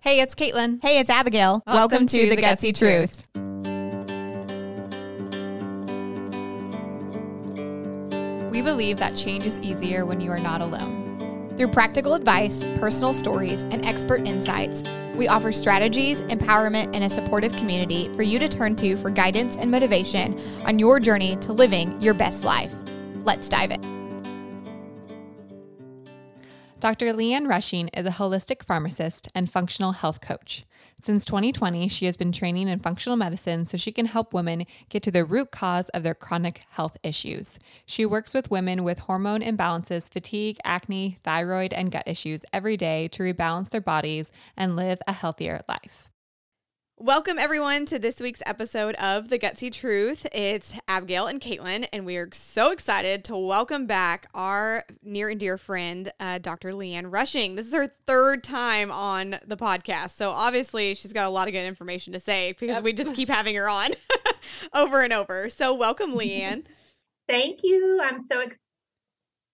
Hey, it's Caitlin. Hey, it's Abigail. Welcome, to, the, Gutsy, Truth. We believe that change is easier when you are not alone. Through practical advice, personal stories, and expert insights, we offer strategies, empowerment, and a supportive community for you to turn to for guidance and motivation on your journey to living your best life. Let's dive in. Dr. Leigh Anne Rushing is a holistic pharmacist and functional health coach. Since 2020, she has been training in functional medicine so she can help women get to the root cause of their chronic health issues. She works with women with hormone imbalances, fatigue, acne, thyroid, and gut issues every day to rebalance their bodies and live a healthier life. Welcome, everyone, to this week's episode of The Gutsy Truth. It's Abigail and Caitlin, and we are so excited to welcome back our near and dear friend, uh, Dr. Leigh Anne Rushing. This is her third time on the podcast. So, obviously, she's got a lot of good information to say because yep. we just keep having her on over and over. So, welcome, Leigh Anne. Thank you. I'm so excited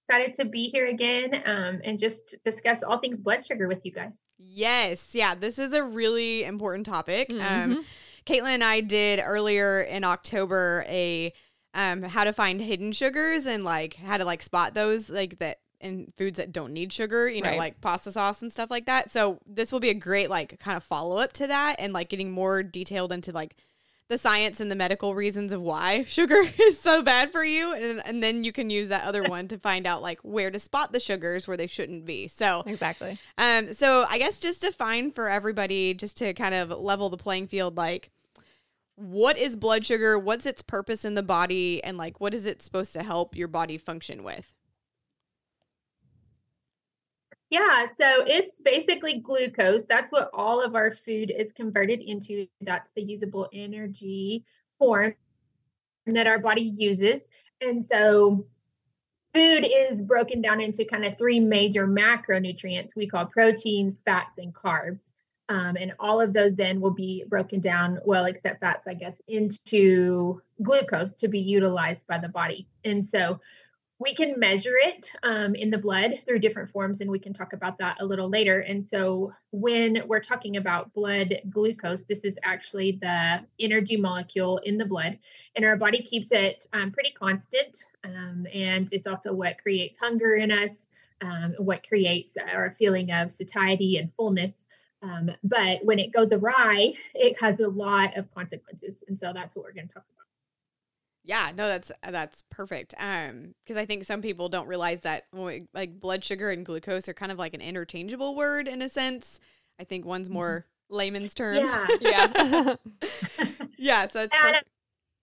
excited to be here again um, and just discuss all things blood sugar with you guys. Yes. Yeah. This is a really important topic. Um, mm-hmm. Um, Caitlin and I did earlier in October a um, how to find hidden sugars and like how to like spot those like that in foods that don't need sugar, you know, right. like pasta sauce and stuff like that. So this will be a great like kind of follow up to that and like getting more detailed into like the science and the medical reasons of why sugar is so bad for you and, and then you can use that other one to find out like where to spot the sugars where they shouldn't be. So exactly. um so i guess just to find for everybody just to kind of level the playing field like what is blood sugar? What's its purpose in the body? And like what is it supposed to help your body function with yeah, so it's basically glucose. That's what all of our food is converted into. That's the usable energy form that our body uses. And so food is broken down into kind of three major macronutrients we call proteins, fats, and carbs. Um, and all of those then will be broken down, well, except fats, I guess, into glucose to be utilized by the body. And so we can measure it um, in the blood through different forms, and we can talk about that a little later. And so, when we're talking about blood glucose, this is actually the energy molecule in the blood, and our body keeps it um, pretty constant. Um, and it's also what creates hunger in us, um, what creates our feeling of satiety and fullness. Um, but when it goes awry, it has a lot of consequences. And so, that's what we're going to talk about. Yeah, no, that's that's perfect. Um, because I think some people don't realize that we, like blood sugar and glucose are kind of like an interchangeable word in a sense. I think one's mm-hmm. more layman's terms. Yeah, yeah, yeah. So it's. And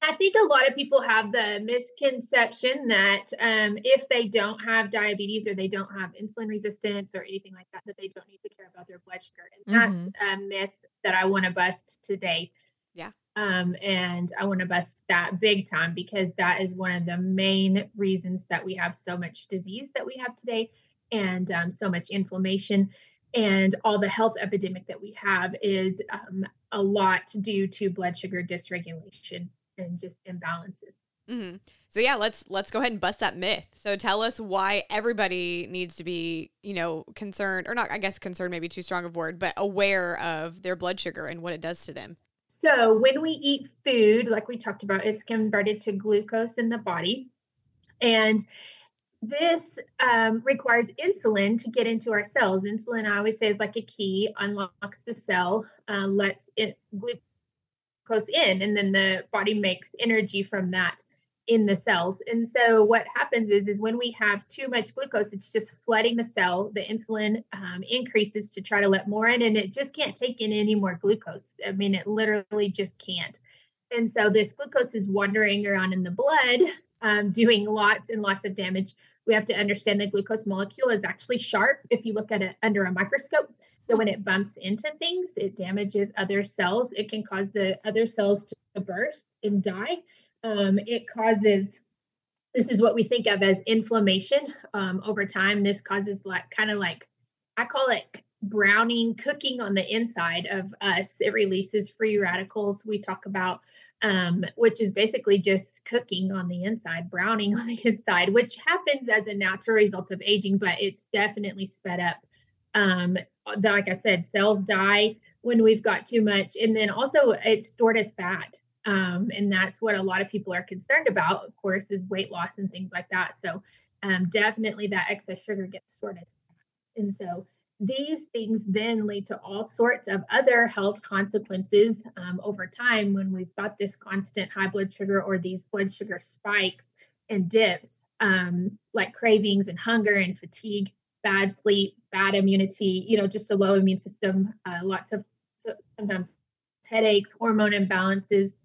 I think a lot of people have the misconception that um, if they don't have diabetes or they don't have insulin resistance or anything like that, that they don't need to care about their blood sugar, and mm-hmm. that's a myth that I want to bust today. Yeah. Um, and I want to bust that big time because that is one of the main reasons that we have so much disease that we have today and um, so much inflammation. And all the health epidemic that we have is um, a lot due to blood sugar dysregulation and just imbalances. Mm-hmm. So yeah, let's let's go ahead and bust that myth. So tell us why everybody needs to be, you know, concerned or not. I guess concerned maybe too strong of word, but aware of their blood sugar and what it does to them. So, when we eat food, like we talked about, it's converted to glucose in the body. And this um, requires insulin to get into our cells. Insulin, I always say, is like a key, unlocks the cell, uh, lets it glucose in, and then the body makes energy from that in the cells. And so what happens is, is when we have too much glucose, it's just flooding the cell. The insulin um, increases to try to let more in, and it just can't take in any more glucose. I mean, it literally just can't. And so this glucose is wandering around in the blood, um, doing lots and lots of damage. We have to understand the glucose molecule is actually sharp if you look at it under a microscope. So when it bumps into things, it damages other cells. It can cause the other cells to burst and die um, it causes this is what we think of as inflammation um, over time this causes like kind of like i call it browning cooking on the inside of us it releases free radicals we talk about um, which is basically just cooking on the inside browning on the inside which happens as a natural result of aging but it's definitely sped up Um, like I said, cells die when we've got too much. And then also it's stored as fat. Um, and that's what a lot of people are concerned about, of course, is weight loss and things like that. So um, definitely that excess sugar gets stored as. And so these things then lead to all sorts of other health consequences um, over time when we've got this constant high blood sugar or these blood sugar spikes and dips, um, like cravings and hunger and fatigue, bad sleep, bad immunity, you know, just a low immune system, uh, lots of sometimes headaches, hormone imbalances,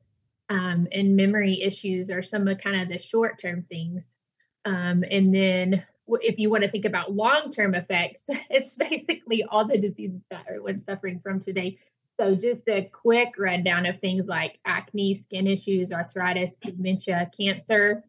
um, and memory issues are some of kind of the short term things. Um, and then if you want to think about long term effects, it's basically all the diseases that everyone's suffering from today. So, just a quick rundown of things like acne, skin issues, arthritis, dementia, cancer,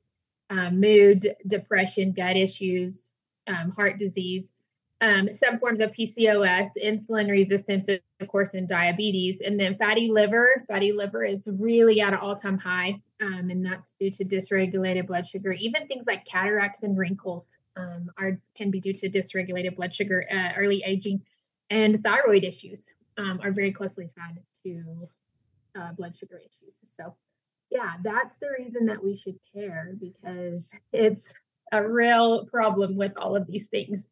um, mood, depression, gut issues, um, heart disease, um, some forms of PCOS, insulin resistance, of course, and diabetes. And then fatty liver. Fatty liver is really at an all time high, um, and that's due to dysregulated blood sugar. Even things like cataracts and wrinkles um, are can be due to dysregulated blood sugar, uh, early aging, and thyroid issues um, are very closely tied to uh, blood sugar issues. So, yeah, that's the reason that we should care because it's a real problem with all of these things.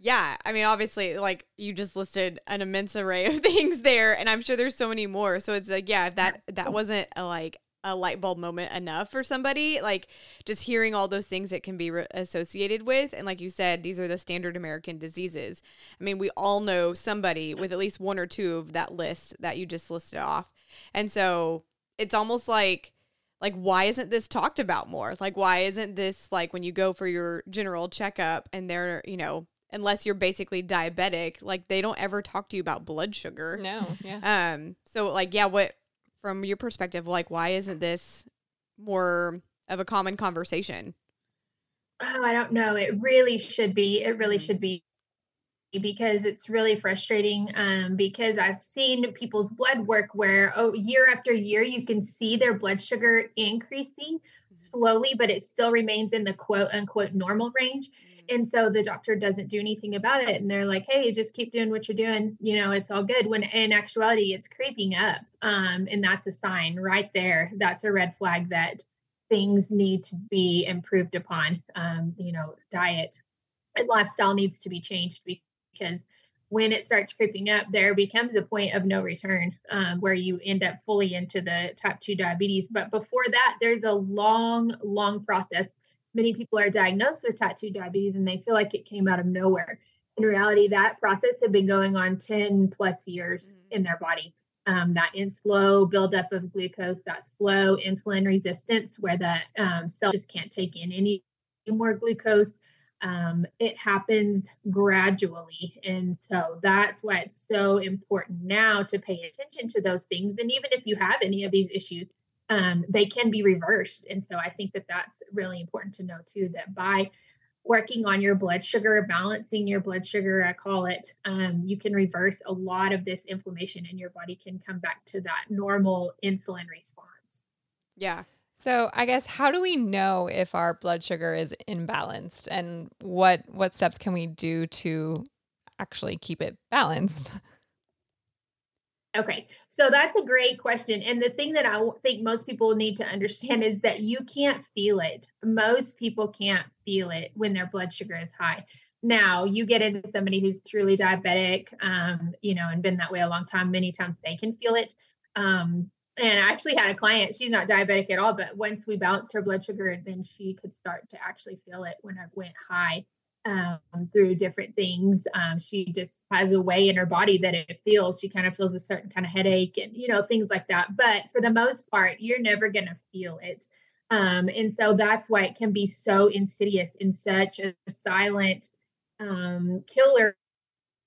Yeah, I mean, obviously, like you just listed an immense array of things there, and I'm sure there's so many more. So it's like, yeah, if that that wasn't a, like a light bulb moment enough for somebody, like just hearing all those things it can be re- associated with, and like you said, these are the standard American diseases. I mean, we all know somebody with at least one or two of that list that you just listed off, and so it's almost like like why isn't this talked about more like why isn't this like when you go for your general checkup and they're you know unless you're basically diabetic like they don't ever talk to you about blood sugar. No yeah. Um so like yeah what from your perspective like why isn't this more of a common conversation? Oh i don't know. It really should be. It really mm-hmm. should be because it's really frustrating um, because I've seen people's blood work where oh year after year you can see their blood sugar increasing mm-hmm. slowly but it still remains in the quote unquote normal range and so the doctor doesn't do anything about it and they're like hey just keep doing what you're doing you know it's all good when in actuality it's creeping up um, and that's a sign right there that's a red flag that things need to be improved upon um, you know diet and lifestyle needs to be changed because when it starts creeping up there becomes a point of no return um, where you end up fully into the type 2 diabetes but before that there's a long long process many people are diagnosed with type 2 diabetes and they feel like it came out of nowhere. In reality, that process had been going on 10 plus years mm-hmm. in their body. Um, that in slow buildup of glucose, that slow insulin resistance, where the um, cell just can't take in any more glucose. Um, it happens gradually. And so that's why it's so important now to pay attention to those things. And even if you have any of these issues, um, they can be reversed. And so I think that that's really important to know too that by working on your blood sugar, balancing your blood sugar, I call it, um, you can reverse a lot of this inflammation and your body can come back to that normal insulin response. Yeah. So I guess how do we know if our blood sugar is imbalanced and what what steps can we do to actually keep it balanced? Okay, so that's a great question. And the thing that I think most people need to understand is that you can't feel it. Most people can't feel it when their blood sugar is high. Now, you get into somebody who's truly diabetic, um, you know, and been that way a long time, many times they can feel it. Um, and I actually had a client, she's not diabetic at all, but once we balanced her blood sugar, then she could start to actually feel it when it went high um, through different things. Um, she just has a way in her body that it feels. She kind of feels a certain kind of headache and, you know, things like that. But for the most part, you're never going to feel it. Um, and so that's why it can be so insidious and such a silent um, killer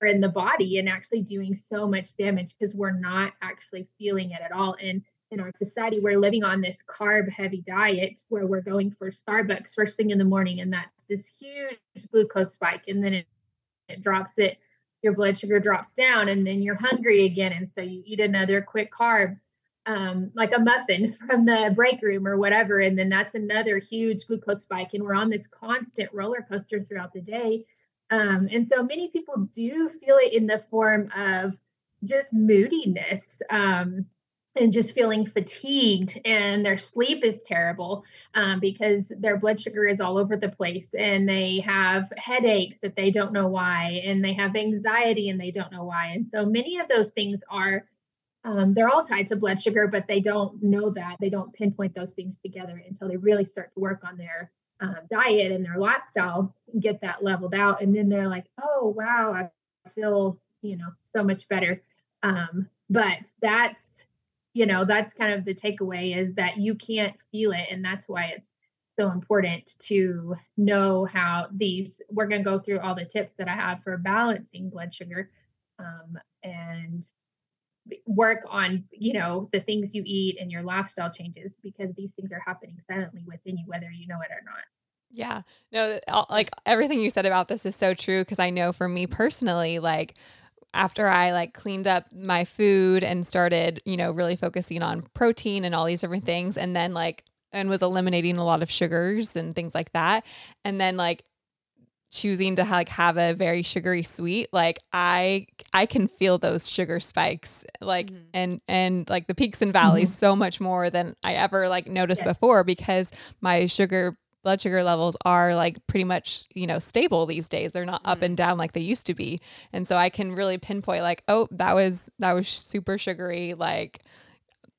in the body and actually doing so much damage because we're not actually feeling it at all. And in our society, we're living on this carb heavy diet where we're going for Starbucks first thing in the morning, and that's this huge glucose spike, and then it, it drops it, your blood sugar drops down, and then you're hungry again, and so you eat another quick carb, um, like a muffin from the break room or whatever, and then that's another huge glucose spike, and we're on this constant roller coaster throughout the day. Um, and so many people do feel it in the form of just moodiness. Um, and just feeling fatigued and their sleep is terrible um, because their blood sugar is all over the place and they have headaches that they don't know why and they have anxiety and they don't know why and so many of those things are um, they're all tied to blood sugar but they don't know that they don't pinpoint those things together until they really start to work on their um, diet and their lifestyle and get that leveled out and then they're like oh wow i feel you know so much better. Um, but that's you know that's kind of the takeaway is that you can't feel it and that's why it's so important to know how these we're going to go through all the tips that i have for balancing blood sugar um, and work on you know the things you eat and your lifestyle changes because these things are happening silently within you whether you know it or not. Yeah. No like everything you said about this is so true because i know for me personally like after I like cleaned up my food and started, you know, really focusing on protein and all these different things and then like and was eliminating a lot of sugars and things like that and then like choosing to like have a very sugary sweet like i i can feel those sugar spikes like mm-hmm. and and like the peaks and valleys mm-hmm. so much more than i ever like noticed yes. before because my sugar blood sugar levels are like pretty much, you know, stable these days. They're not up mm. and down like they used to be. And so I can really pinpoint like, oh, that was that was super sugary like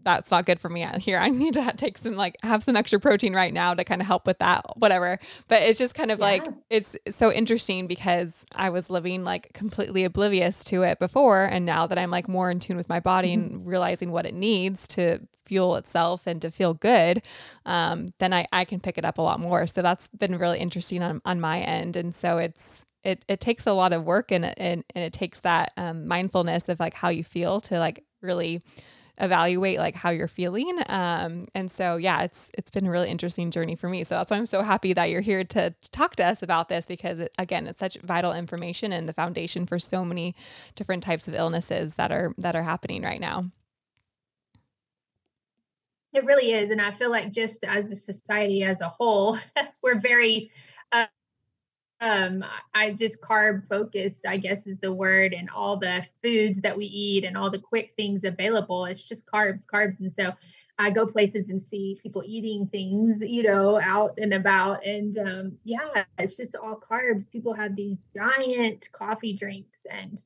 that's not good for me out here. I need to take some like have some extra protein right now to kind of help with that, whatever. But it's just kind of yeah. like it's so interesting because I was living like completely oblivious to it before. And now that I'm like more in tune with my body mm-hmm. and realizing what it needs to fuel itself and to feel good, um, then I, I can pick it up a lot more. So that's been really interesting on, on my end. And so it's, it, it takes a lot of work and, and, and it takes that um, mindfulness of like how you feel to like really evaluate like how you're feeling. Um, and so yeah, it's it's been a really interesting journey for me. So that's why I'm so happy that you're here to, talk to us about this because it, again, it's such vital information and the foundation for so many different types of illnesses that are that are happening right now. It really is, and I feel like just as a society as a whole, we're very um i just carb focused i guess is the word and all the foods that we eat and all the quick things available it's just carbs carbs and so i go places and see people eating things you know out and about and um yeah it's just all carbs people have these giant coffee drinks and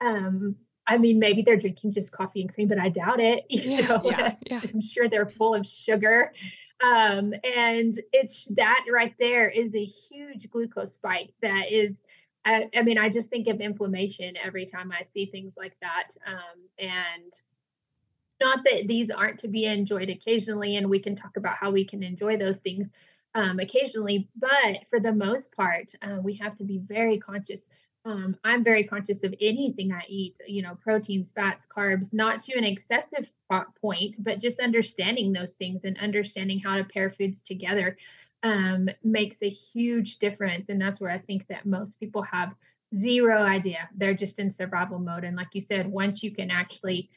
um I mean, maybe they're drinking just coffee and cream, but I doubt it. You yeah, know, yeah, yeah. I'm sure they're full of sugar. Um, and it's that right there is a huge glucose spike that is I, I, mean, I just think of inflammation every time I see things like that. Um, and not that these aren't to be enjoyed occasionally, and we can talk about how we can enjoy those things um, occasionally, but for the most part, uh, we have to be very conscious um, I'm very conscious of anything I eat, you know, proteins, fats, carbs, not to an excessive point, but just understanding those things and understanding how to pair foods together um, makes a huge difference. And that's where I think that most people have zero idea. They're just in survival mode. And like you said, once you can actually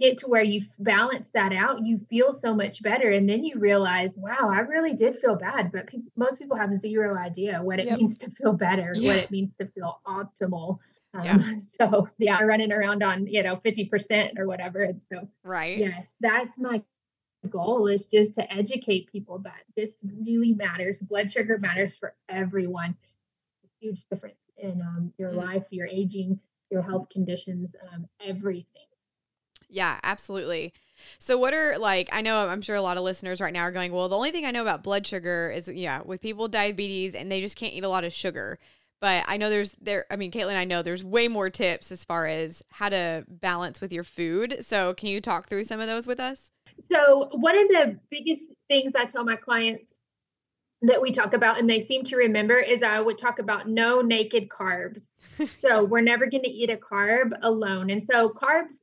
get to where you balance that out, you feel so much better. And then you realize, wow, I really did feel bad. But pe- most people have zero idea what it yep. means to feel better, yeah. what it means to feel optimal. Um, yeah. So yeah, running around on you know fifty percent or whatever. And so right, yes, that's my goal is just to educate people that this really matters. Blood sugar matters for everyone. huge difference in um, your mm. life, your aging, your health conditions, um, everything. Yeah, absolutely. So what are like I know I'm sure a lot of listeners right now are going, well, the only thing I know about blood sugar is yeah, with people with diabetes and they just can't eat a lot of sugar. But I know there's there I mean, Caitlin, I know there's way more tips as far as how to balance with your food. So can you talk through some of those with us? So one of the biggest things I tell my clients that we talk about and they seem to remember is I would talk about no naked carbs. so we're never going to eat a carb alone. And so carbs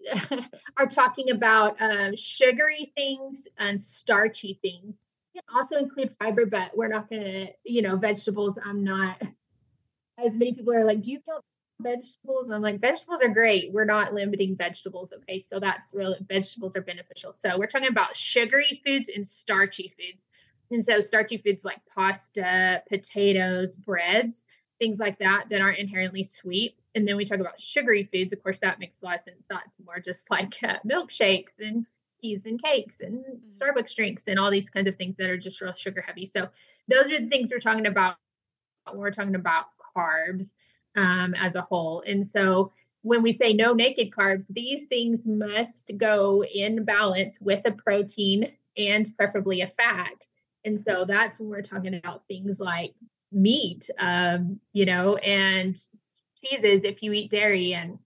are talking about um, sugary things and starchy things. It can also include fiber, but we're not going to, you know, vegetables. I'm not, as many people are like, do you count vegetables? I'm like, vegetables are great. We're not limiting vegetables. Okay. So that's really, vegetables are beneficial. So we're talking about sugary foods and starchy foods. And so starchy foods like pasta, potatoes, breads, things like that that aren't inherently sweet. And then we talk about sugary foods. Of course, that makes a lot of sense. That's more just like uh, milkshakes and cookies and cakes and mm-hmm. Starbucks drinks and all these kinds of things that are just real sugar heavy. So those are the things we're talking about when we're talking about carbs um, as a whole. And so when we say no naked carbs, these things must go in balance with a protein and preferably a fat. And so that's when we're talking about things like meat, um, you know, and cheeses if you eat dairy and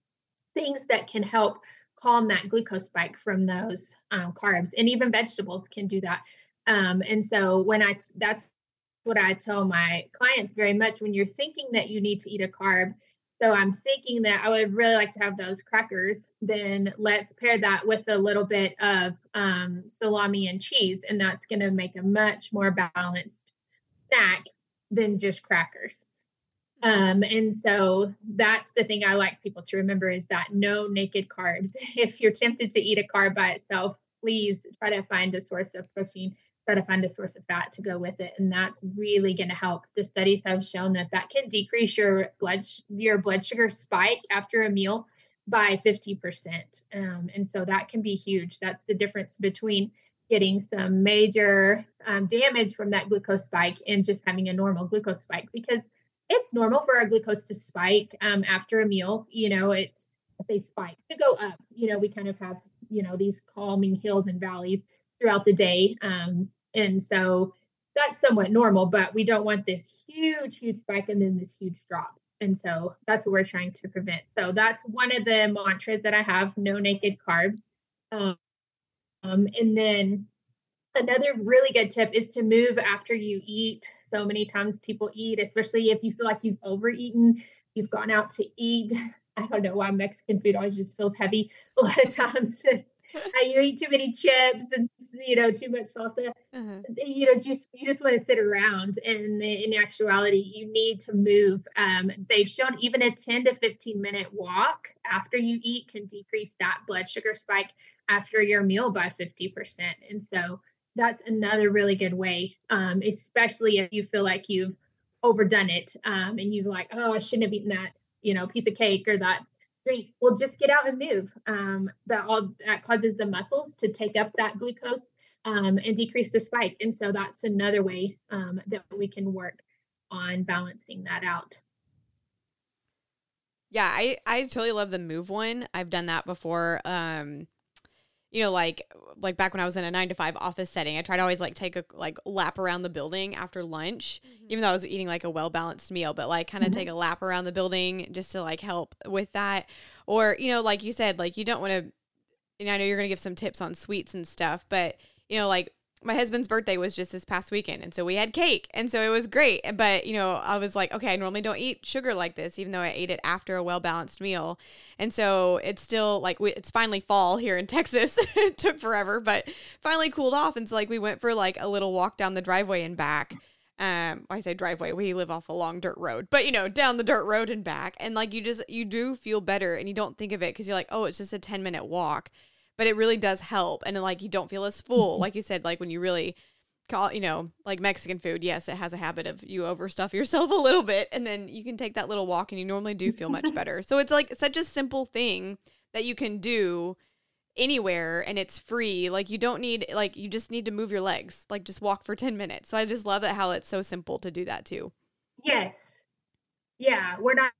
things that can help calm that glucose spike from those um, carbs. And even vegetables can do that. Um, and so when I, that's what I tell my clients very much when you're thinking that you need to eat a carb, so I'm thinking that I would really like to have those crackers. Then let's pair that with a little bit of um, salami and cheese, and that's going to make a much more balanced snack than just crackers. Um, and so that's the thing I like people to remember is that no naked carbs. If you're tempted to eat a carb by itself, please try to find a source of protein try to find a source of fat to go with it and that's really going to help. The studies have shown that that can decrease your blood your blood sugar spike after a meal by 50% um, and so that can be huge. That's the difference between getting some major um, damage from that glucose spike and just having a normal glucose spike because it's normal for our glucose to spike um, after a meal you know it's they spike to go up. You know we kind of have you know these calming hills and valleys throughout the day. Um, and so that's somewhat normal, but we don't want this huge, huge spike and then this huge drop. And so that's what we're trying to prevent. So that's one of the mantras that I have no naked carbs. Um, and then another really good tip is to move after you eat. So many times people eat, especially if you feel like you've overeaten, you've gone out to eat. I don't know why Mexican food always just feels heavy a lot of times. you eat too many chips and you know too much salsa uh-huh. you know just you just want to sit around and in actuality you need to move um, they've shown even a 10 to 15 minute walk after you eat can decrease that blood sugar spike after your meal by 50% and so that's another really good way um, especially if you feel like you've overdone it um, and you're like oh i shouldn't have eaten that you know piece of cake or that Great. Well, just get out and move. Um, that all that causes the muscles to take up that glucose um, and decrease the spike. And so that's another way um, that we can work on balancing that out. Yeah, I I totally love the move one. I've done that before. Um, you know, like like back when I was in a nine to five office setting, I tried to always like take a like lap around the building after lunch, mm-hmm. even though I was eating like a well balanced meal, but like kind of mm-hmm. take a lap around the building just to like help with that. Or, you know, like you said, like you don't want to, and I know you're going to give some tips on sweets and stuff, but, you know, like my husband's birthday was just this past weekend and so we had cake and so it was great. But you know i was like okay i normally don't eat sugar like this even though i ate it after a well balanced meal. And so it's still like we, it's finally fall here in texas. It took forever but finally cooled off. And so like we went for like a little walk down the driveway and back. Um i say driveway we live off a long dirt road but you know down the dirt road and back. And like you just you do feel better and you don't think of it because you're like oh it's just a 10 minute walk but it really does help and like you don't feel as full mm-hmm. like you said like when you really call you know like mexican food yes it has a habit of you overstuff yourself a little bit and then you can take that little walk and you normally do feel much better. So it's like such a simple thing that you can do anywhere and it's free like you don't need like you just need to move your legs like just walk for 10 minutes. So i just love that how it's so simple to do that too. Yes. Yeah we're not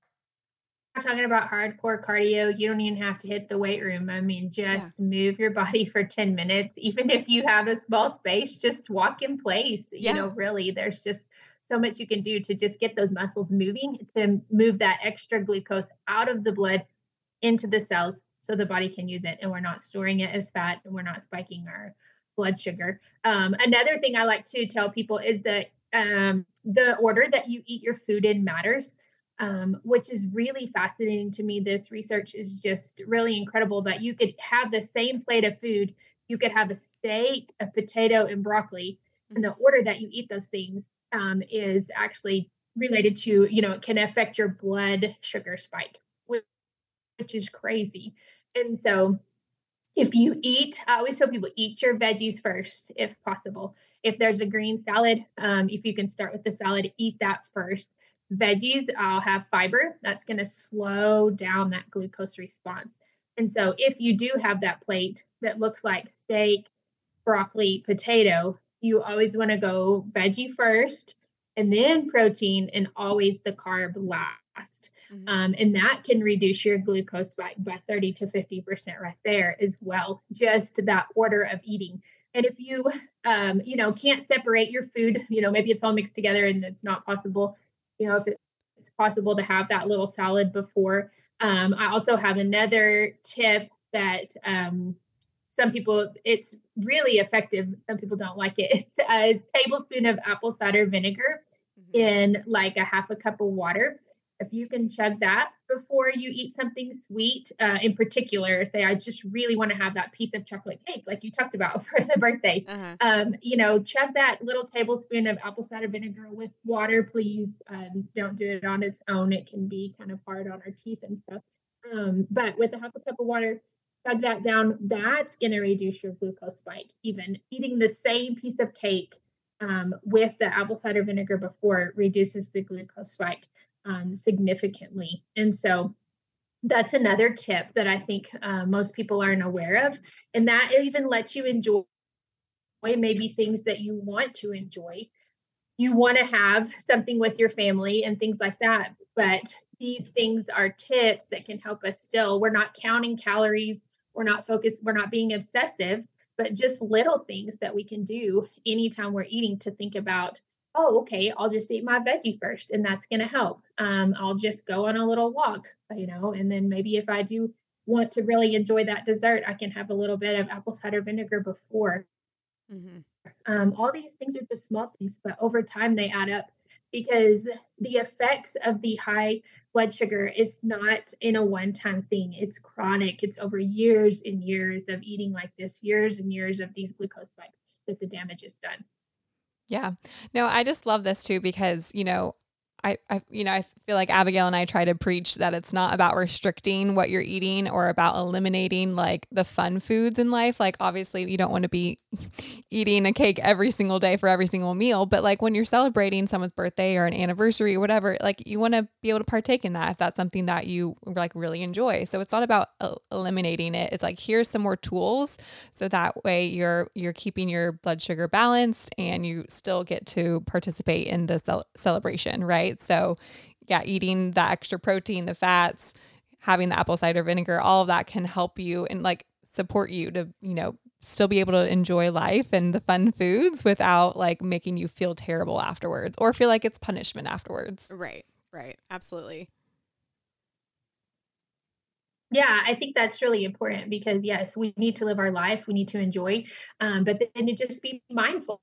talking about hardcore cardio. You don't even have to hit the weight room. I mean, just yeah. move your body for 10 minutes. Even if you have a small space, just walk in place. Yeah. You know, really, there's just so much you can do to just get those muscles moving to move that extra glucose out of the blood into the cells so the body can use it and we're not storing it as fat and we're not spiking our blood sugar. Um, another thing I like to tell people is that um, the order that you eat your food in matters um, which is really fascinating to me. This research is just really incredible that you could have the same plate of food. You could have a steak, a potato, and broccoli, and the order that you eat those things um, is actually related to, you know, it can affect your blood sugar spike, which, which is crazy. And so, if you eat, I always tell people eat your veggies first, if possible. If there's a green salad, um, if you can start with the salad, eat that first veggies, I'll have fiber. That's going to slow down that glucose response. And so if you do have that plate that looks like steak, broccoli, potato, you always want to go veggie first and then protein and always the carb last. Mm-hmm. Um, and that can reduce your glucose spike by 30 to 50% right there as well. Just that order of eating. And if you, um, you know, can't separate your food, you know, maybe it's all mixed together and it's not possible, you know, if it's possible to have that little salad before. Um, I also have another tip that um, some people it's really effective some people don't like it it's a tablespoon of apple cider vinegar mm-hmm. in like a half a cup of water if you can chug that before you eat something sweet uh, in particular say i just really want to have that piece of chocolate cake like you talked about for the birthday uh-huh. um, you know chug that little tablespoon of apple cider vinegar with water please um, don't do it on its own it can be kind of hard on our teeth and stuff um, but with a half a cup of water chug that down, that's going to reduce your glucose spike. Even eating the same piece of cake um, with the apple cider vinegar before reduces the glucose spike um, significantly. And so that's another tip that I think uh, most people aren't aware of. And that even lets you enjoy maybe things that you want to enjoy. You want to have something with your family and things like that. But these things are tips that can help us still. We're not counting calories we're not focused, we're not being obsessive, but just little things that we can do anytime we're eating to think about, oh, okay, I'll just eat my veggie first, and that's going to help. Um, I'll just go on a little walk, you know, and then maybe if I do want to really enjoy that dessert, I can have a little bit of apple cider vinegar before. Mm-hmm. Um, all these things are just small things, but over time they add up because the effects of the high blood sugar is not in a one time thing. It's chronic. It's over years and years of eating like this, years and years of these glucose spikes that the damage is done. Yeah. No, I just love this too because, you know, I, I, you know, I feel like Abigail and I try to preach that it's not about restricting what you're eating or about eliminating like the fun foods in life. Like, obviously, you don't want to be eating a cake every single day for every single meal, but like when you're celebrating someone's birthday or an anniversary or whatever, like you want to be able to partake in that if that's something that you like really enjoy. So it's not about eliminating it. It's like here's some more tools so that way you're you're keeping your blood sugar balanced and you still get to participate in the cel- celebration, right? Right? So, yeah, eating the extra protein, the fats, having the apple cider vinegar, all of that can help you and like support you to, you know, still be able to enjoy life and the fun foods without like making you feel terrible afterwards or feel like it's punishment afterwards. Right. Right. Absolutely. Yeah, I think that's really important because yes, we need to live our life, we need to enjoy, um, but then to just be mindful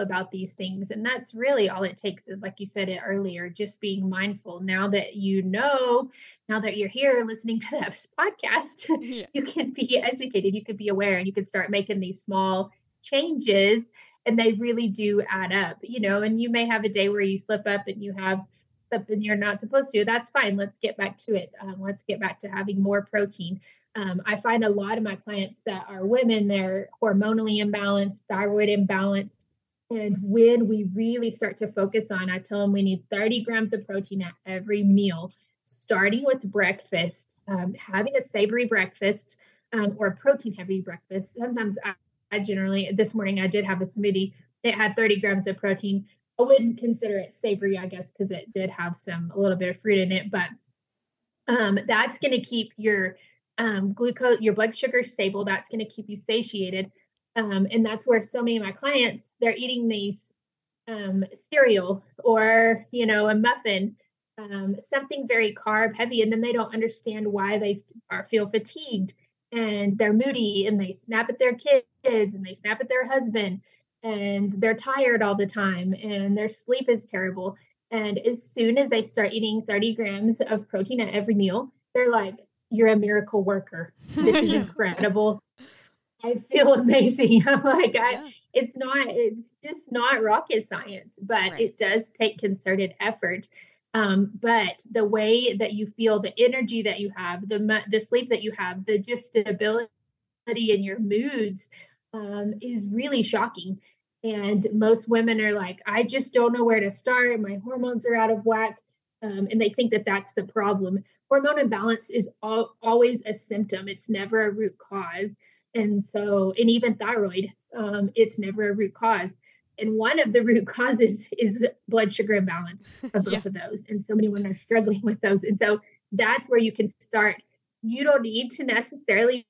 about these things and that's really all it takes is like you said it earlier just being mindful now that you know now that you're here listening to this podcast yeah. you can be educated you can be aware and you can start making these small changes and they really do add up you know and you may have a day where you slip up and you have something you're not supposed to that's fine let's get back to it um, let's get back to having more protein um, I find a lot of my clients that are women, they're hormonally imbalanced, thyroid imbalanced, and when we really start to focus on, I tell them we need 30 grams of protein at every meal, starting with breakfast, um, having a savory breakfast um, or a protein heavy breakfast. Sometimes I, I, generally, this morning I did have a smoothie. It had 30 grams of protein. I wouldn't consider it savory, I guess, because it did have some, a little bit of fruit in it, but um, that's going to keep your um, glucose, your blood sugar stable. That's going to keep you satiated. Um, and that's where so many of my clients they're eating these um, cereal or you know a muffin, um, something very carb heavy, and then they don't understand why they are feel fatigued and they're moody and they snap at their kids and they snap at their husband and they're tired all the time and their sleep is terrible. And as soon as they start eating 30 grams of protein at every meal, they're like, You're a miracle worker. This is incredible. I feel amazing. I'm like, I, yeah. it's not, it's just not rocket science, but right. it does take concerted effort. Um, but the way that you feel, the energy that you have, the the sleep that you have, the just stability in your moods um, is really shocking. And most women are like, I just don't know where to start. My hormones are out of whack. Um, and they think that that's the problem. Hormone imbalance is all, always a symptom, it's never a root cause. And so, and even thyroid, um, it's never a root cause. And one of the root causes is blood sugar imbalance of both yeah. of those. And so many women are struggling with those. And so that's where you can start. You don't need to necessarily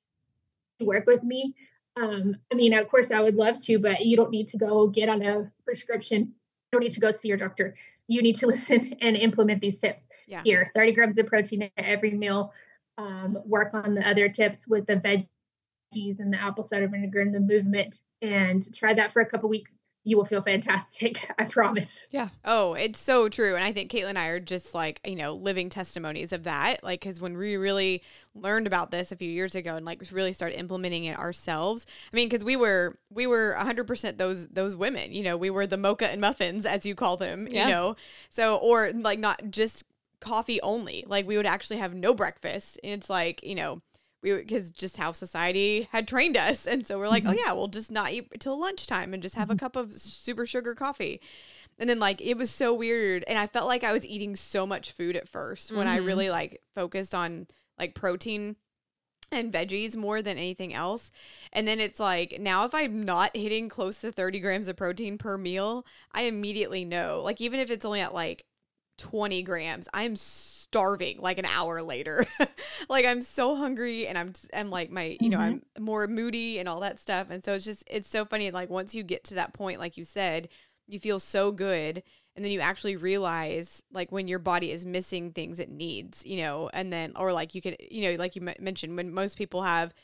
work with me. Um, I mean, of course, I would love to, but you don't need to go get on a prescription. You don't need to go see your doctor. You need to listen and implement these tips. Yeah. Here, 30 grams of protein at every meal. Um, work on the other tips with the veggies and the apple cider vinegar and the movement, and try that for a couple weeks you will feel fantastic. I promise. Yeah. Oh, it's so true. And I think Caitlin and I are just like, you know, living testimonies of that. Like, because when we really learned about this a few years ago and like really started implementing it ourselves, I mean, because we were, we were 100% those, those women, you know, we were the mocha and muffins, as you call them, yeah. you know, so, or like not just coffee only, like we would actually have no breakfast. And it's like, you know, we because just how society had trained us and so we're like oh, mm-hmm. oh yeah we'll just not eat till lunchtime and just have mm-hmm. a cup of super sugar coffee and then like it was so weird and i felt like i was eating so much food at 1st mm-hmm. when i mm-hmm. really like focused on like protein and veggies more than anything else. And then it's like now if I'm not hitting close to 30 grams of protein per meal, I immediately know. Like even if it's only at like 20 grams, I'm starving like an hour later. like I'm so hungry and I'm I'm like my you know mm-hmm. I'm more moody and all that stuff. And so it's just it's so funny like once you get to that point like you said, you feel so good and then you actually realize like when your body is missing things it needs, you know, and then or like you can you know like you m- mentioned when most people have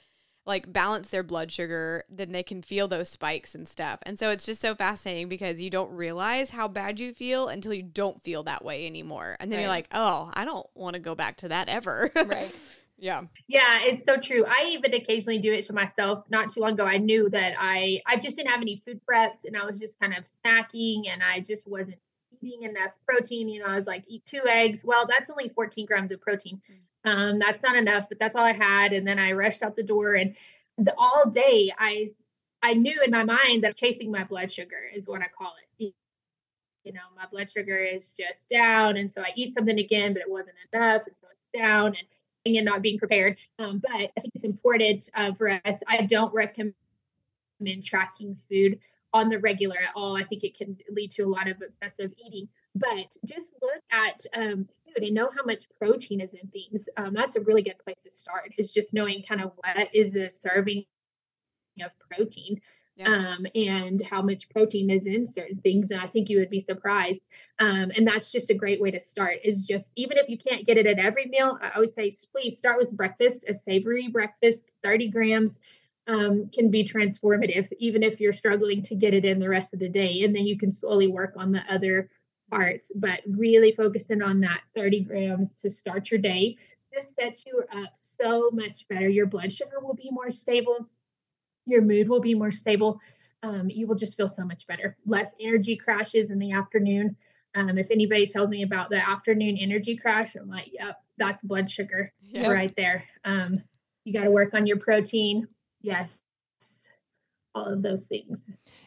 like balance their blood sugar, then they can feel those spikes and stuff. And so it's just so fascinating because you don't realize how bad you feel until you don't feel that way anymore. And then right. you're like, oh, I don't want to go back to that ever. right. Yeah. Yeah, it's so true. I even occasionally do it to myself. Not too long ago, I knew that I I just didn't have any food prepped and I was just kind of snacking and I just wasn't eating enough protein. You know, I was like, eat two eggs. Well, that's only 14 grams of protein. Mm. Um, that's not enough, but that's all I had. And then I rushed out the door and the, all day I I knew in my mind that chasing my blood sugar is what I call it. You know, my blood sugar is just down. And so I eat something again, but it wasn't enough. And so it's down and, and not being prepared. Um, but I think it's important uh, for us. I don't recommend tracking food on the regular at all. I think it can lead to a lot of obsessive eating. But just look at um, food and know how much protein is in things. Um, that's a really good place to start. Is just knowing kind of what is a serving of protein. Yeah. um, and how much protein is in certain things. And I think you would be surprised. Um, and that's just a great way to start. Is just even if you can't get it at every meal, I always say please start with breakfast, a savory breakfast, 30 grams. Um, can be transformative, even if you're struggling to get it in the rest of the day. And then you can slowly work on the other parts, but really focusing on that 30 grams to start your day. This sets you up so much better. Your blood sugar will be more stable, your mood will be more stable. Um, you will just feel so much better. Less energy crashes in the afternoon. Um, if anybody tells me about the afternoon energy crash, I'm like, yep, that's blood sugar yep. right there. Um, you got to work on your protein. Yes, all of those things.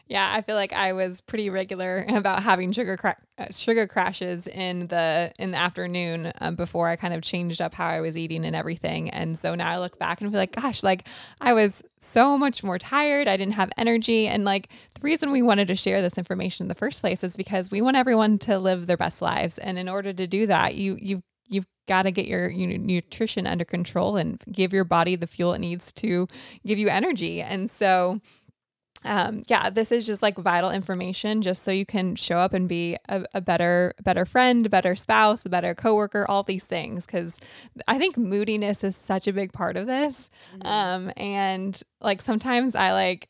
Yeah, I feel like I was pretty regular about having sugar cra- uh, sugar crashes in the in the afternoon um, before I kind of changed up how I was eating and everything. And so now I look back and feel like, gosh, like I was so much more tired. I didn't have energy, and like the reason we wanted to share this information in the first place is because we want everyone to live their best lives. And in order to do that, you you you've got to get your you know, nutrition under control and give your body the fuel it needs to give you energy. And so um, yeah, this is just like vital information just so you can show up and be a, a better, better friend, better spouse, a better coworker, all these things. Cause I think moodiness is such a big part of this. Mm-hmm. Um, and like sometimes I like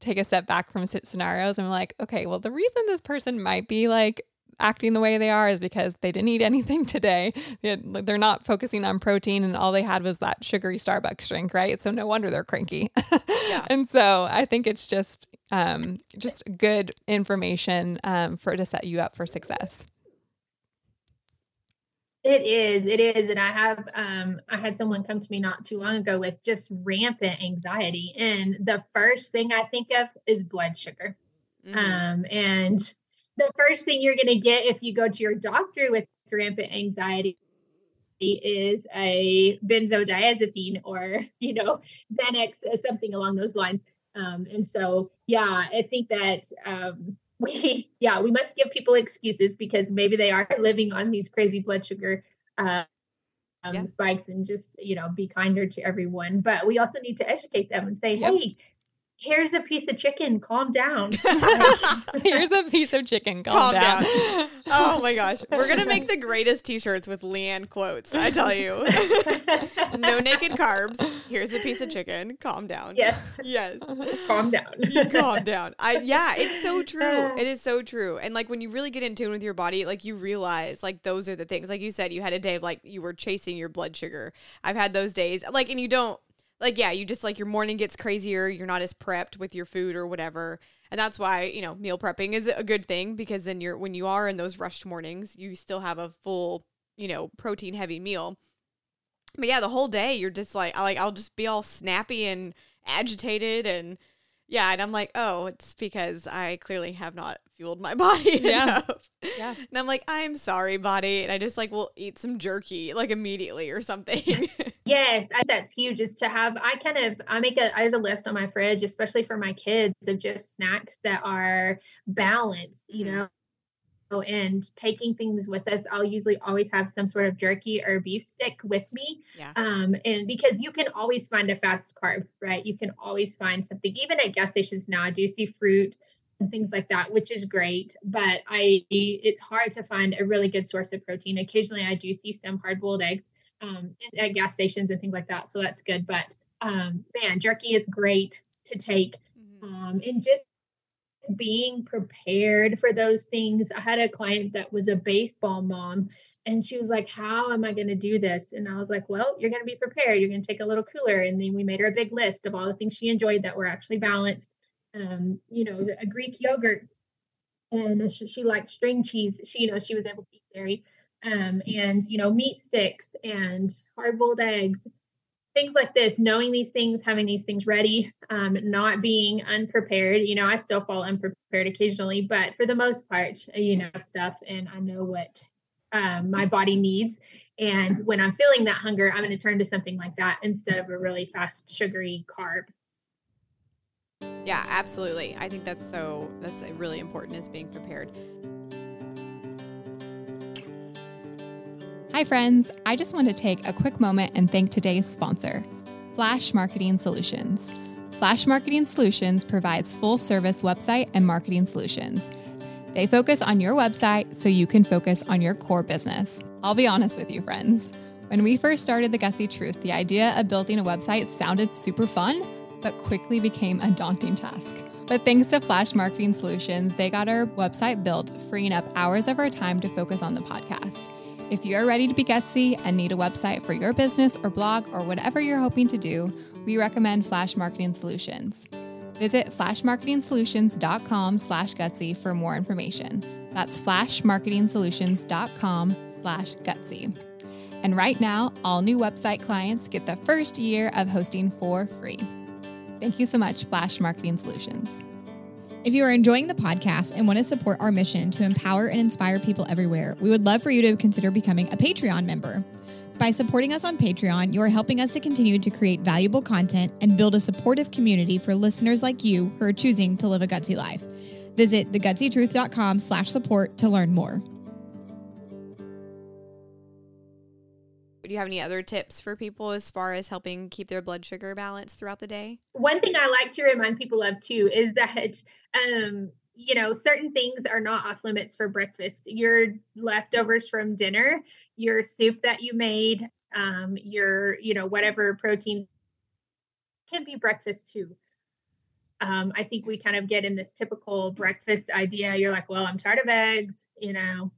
take a step back from scenarios and I'm like, okay, well, the reason this person might be like acting the way they are is because they didn't eat anything today. They're not focusing on protein, and all they had was that sugary Starbucks drink, right? So no wonder they're cranky. Yeah. and so I think it's just um, just good information um, for to set you up for success. It is, it is, and I have um, I had someone come to me not too long ago with just rampant anxiety, and the first thing I think of is blood sugar Mm-hmm. Um, and the first thing you're going to get if you go to your doctor with rampant anxiety is a benzodiazepine or you know xanax uh, something along those lines um, and so yeah i think that um, we yeah we must give people excuses because maybe they are living on these crazy blood sugar uh, um, yeah. spikes and just you know be kinder to everyone but we also need to educate them and say yep. hey here's a piece of chicken calm down. Here's a piece of chicken calm, calm down. down. oh my gosh. We're gonna make the greatest t-shirts with Leigh Anne quotes i tell you. No naked carbs. Here's a piece of chicken calm down. Yes. Yes. Calm down. Calm down. I yeah it's so true. It is so true. And like when you really get in tune with your body like you realize like those are the things. Like you said you had a day of like you were chasing your blood sugar. I've had those days like and you don't like yeah you just like your morning gets crazier you're not as prepped with your food or whatever and that's why you know meal prepping is a good thing because then you're when you are in those rushed mornings you still have a full you know protein heavy meal but yeah the whole day you're just like I like I'll just be all snappy and agitated and yeah, and I'm like, oh, it's because I clearly have not fueled my body yeah. enough. Yeah. And I'm like, I'm sorry, body. And I just like will eat some jerky like immediately or something. yes, I, that's huge. Is to have I kind of I make a there's a list on my fridge, especially for my kids, of just snacks that are balanced. You mm-hmm. know, and taking things with us, I'll usually always have some sort of jerky or beef stick with me. Yeah. Um, and because you can always find a fast carb, right? You can always find something. Even at gas stations now, I do see fruit and things like that, which is great. But I, it's hard to find a really good source of protein. Occasionally, I do see some hard-boiled eggs um, at gas stations and things like that, so that's good. But um, man, jerky is great to take. Mm-hmm. Um, and just being prepared for those things. I had a client that was a baseball mom and she was like, How am I going to do this? And I was like, Well, you're going to be prepared. You're going to take a little cooler. And then we made her a big list of all the things she enjoyed that were actually balanced. Um, you know, a Greek yogurt. And she, she liked string cheese. She, you know, she was able to eat dairy. Um, and, you know, meat sticks and hard boiled eggs things like this, knowing these things, having these things ready, um, not being unprepared. You know, I still fall unprepared occasionally, but for the most part, you know, stuff, and I know what um, my body needs. And when I'm feeling that hunger, I'm going to turn to something like that instead of a really fast, sugary carb. Yeah, absolutely. I think that's so, that's really important is being prepared. Hi, friends. I just want to take a quick moment and thank today's sponsor, Flash Marketing Solutions. Flash Marketing Solutions provides full service website and marketing solutions. They focus on your website so you can focus on your core business. I'll be honest with you, friends. When we first started The Gutsy Truth, the idea of building a website sounded super fun, but quickly became a daunting task. But thanks to Flash Marketing Solutions, they got our website built, freeing up hours of our time to focus on the podcast. If you're ready to be gutsy and need a website for your business or blog or whatever you're hoping to do, we recommend Flash Marketing Solutions. Visit flashmarketingsolutions.com slash gutsy for more information. That's flashmarketingsolutions.com slash gutsy. And right now, all new website clients get the first year of hosting for free. Thank you so much, Flash Marketing Solutions. If you are enjoying the podcast and want to support our mission to empower and inspire people everywhere, we would love for you to consider becoming a Patreon member. By supporting us on Patreon, you are helping us to continue to create valuable content and build a supportive community for listeners like you who are choosing to live a gutsy life. Visit thegutsytruth.com slash support to learn more. Do you have any other tips for people as far as helping keep their blood sugar balanced throughout the day? One thing I like to remind people of too is that um, you know, certain things are not off limits for breakfast. Your leftovers from dinner, your soup that you made, um, your, you know, whatever protein can be breakfast too. Um, I think we kind of get in this typical breakfast idea. You're like, well, I'm tired of eggs, you know,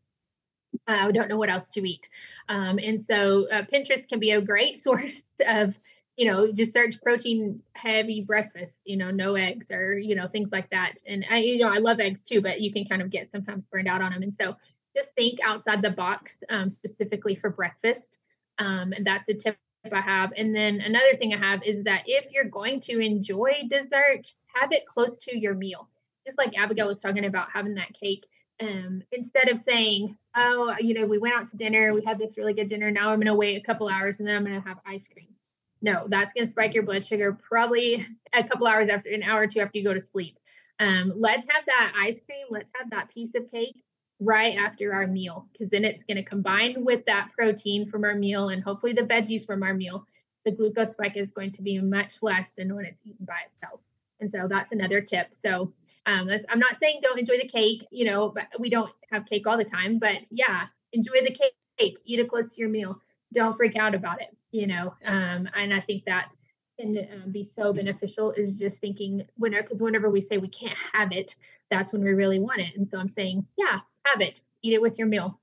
I don't know what else to eat. Um, and so uh, Pinterest can be a great source of you know, just search protein heavy breakfast, you know, no eggs or, you know, things like that. And I, you know, I love eggs too, but you can kind of get sometimes burned out on them. And so just think outside the box um, specifically for breakfast. Um, and that's a tip I have. And then another thing I have is that if you're going to enjoy dessert, have it close to your meal. just like Abigail was talking about having that cake. Um, instead of saying, "Oh, you know, we went out to dinner, we had this really good dinner. Now I'm going to wait a couple hours and then I'm going to have ice cream." No, that's going to spike your blood sugar probably a couple hours after an hour or two after you go to sleep. Um, let's have that ice cream. Let's have that piece of cake right after our meal because then it's going to combine with that protein from our meal and hopefully the veggies from our meal. The glucose spike is going to be much less than when it's eaten by itself. And so that's another tip. So um, I'm not saying don't enjoy the cake, you know, but we don't have cake all the time. But yeah, enjoy the cake, eat it close to your meal. Don't freak out about it, you know. Um, and I think that can um, be so beneficial is just thinking whenever, because whenever we say we can't have it, that's when we really want it. And so I'm saying, yeah, have it, eat it with your meal,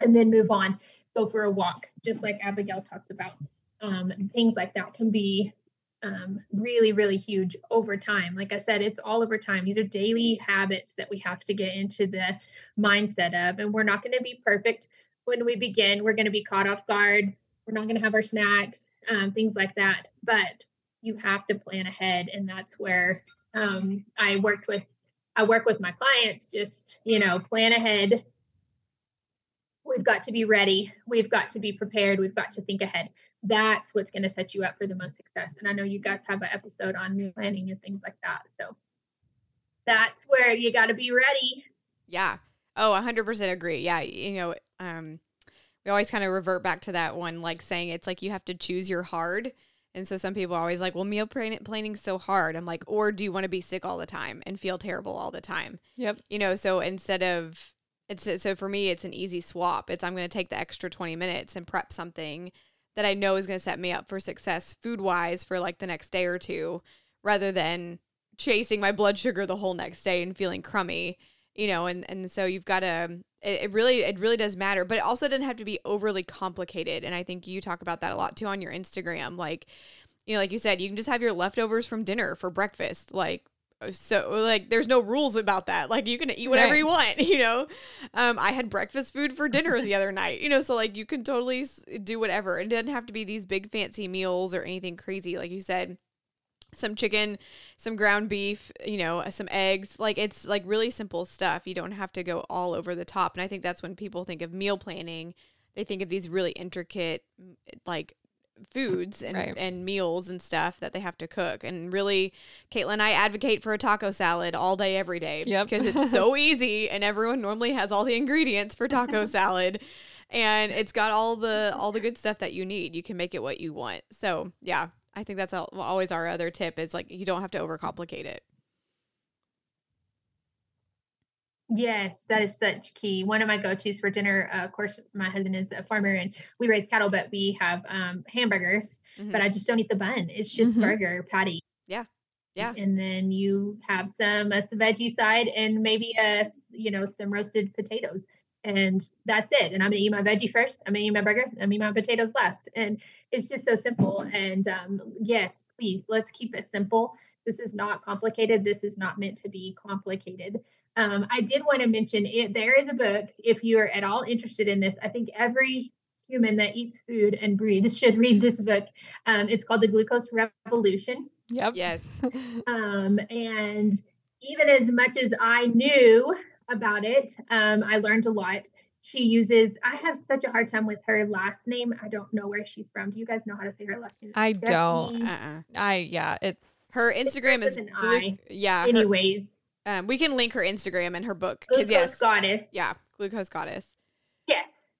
and then move on. Go for a walk, just like Abigail talked about. Um, things like that can be um, really, really huge over time. Like I said, it's all over time. These are daily habits that we have to get into the mindset of, and we're not going to be perfect when we begin. We're going to be caught off guard. We're not going to have our snacks, um, things like that. But you have to plan ahead, and that's where um, I worked with. I work with my clients. Just you know, plan ahead. We've got to be ready. We've got to be prepared. We've got to think ahead that's what's going to set you up for the most success. And I know you guys have an episode on meal planning and things like that. So that's where you got to be ready. Yeah. Oh, 100% agree. Yeah. You know, um, we always kind of revert back to that one, like saying it's like you have to choose your hard. And so some people are always like, well, meal planning's so hard. I'm like, or do you want to be sick all the time and feel terrible all the time? Yep. You know, so instead of, it's uh, so for me, it's an easy swap. It's I'm going to take the extra 20 minutes and prep something that I know is going to set me up for success food wise for like the next day or two rather than chasing my blood sugar the whole next day and feeling crummy, you know, and, and so you've got to, um, it, it really, it really does matter, but it also doesn't have to be overly complicated. And I think you talk about that a lot too on your Instagram. Like, you know, like you said, you can just have your leftovers from dinner for breakfast. Like, so like there's no rules about that. Like you can eat whatever right. you want you know? Um i had breakfast food for dinner the other night you know? So like you can totally do whatever. It doesn't have to be these big fancy meals or anything crazy like you said. Some chicken some ground beef you know some eggs. Like it's like really simple stuff. You don't have to go all over the top. And i think that's when people think of meal planning. They think of these really intricate like foods and, right. and meals and stuff that they have to cook. And really, Caitlin and I advocate for a taco salad all day, every day. Yep. Because it's so easy and everyone normally has all the ingredients for taco salad. And it's got all the all the good stuff that you need. You can make it what you want. So yeah, I think that's always our other tip is like you don't have to overcomplicate it. Yes, that is such key. One of my go-tos for dinner, uh, of course, my husband is a farmer and we raise cattle, but we have um, hamburgers, mm-hmm. but I just don't eat the bun. It's just mm-hmm. burger patty. Yeah. Yeah. And then you have some, uh, some veggie side and maybe, a you know, some roasted potatoes and that's it. And I'm gonna eat my veggie first. I'm gonna eat my burger. I'm gonna eat my potatoes last. And it's just so simple. And um, yes, please let's keep it simple. This is not complicated. This is not meant to be complicated. Um, I did want to mention it, there is a book if you are at all interested in this. I think every human that eats food and breathes should read this book. Um, it's called The Glucose Revolution. Yep. Yes. um, and even as much as I knew about it, um, I learned a lot. She uses, I have such a hard time with her last name. I don't know where she's from. Do you guys know how to say her last name? I don't. Uh-uh. I, yeah, it's her Instagram is, an I. yeah. Anyways. Um, we can link her Instagram and her book because yes, Goddess. Yeah, Glucose Goddess. Yes,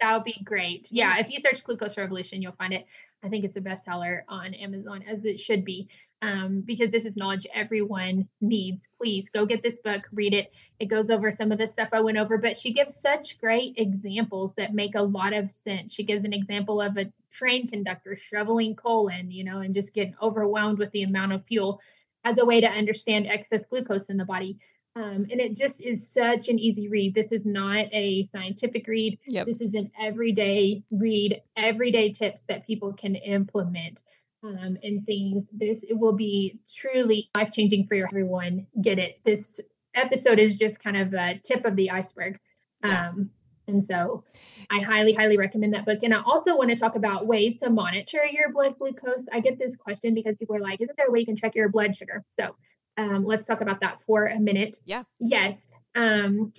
that would be great. Yeah, if you search Glucose Revolution, you'll find it. I think it's a bestseller on Amazon, as it should be, um, because this is knowledge everyone needs. Please go get this book, read it. It goes over some of the stuff I went over, but she gives such great examples that make a lot of sense. She gives an example of a train conductor shoveling coal in, you know, and just getting overwhelmed with the amount of fuel as a way to understand excess glucose in the body. Um, and it just is such an easy read. This is not a scientific read. Yep. This is an everyday read, everyday tips that people can implement um, and things. This it will be truly life changing for everyone. Get it? This episode is just kind of a tip of the iceberg. Um, and so I highly, highly recommend that book. And I also want to talk about ways to monitor your blood glucose. I get this question because people are like, isn't there a way you can check your blood sugar? So um, let's talk about that for a minute. Yeah. Yes. Um,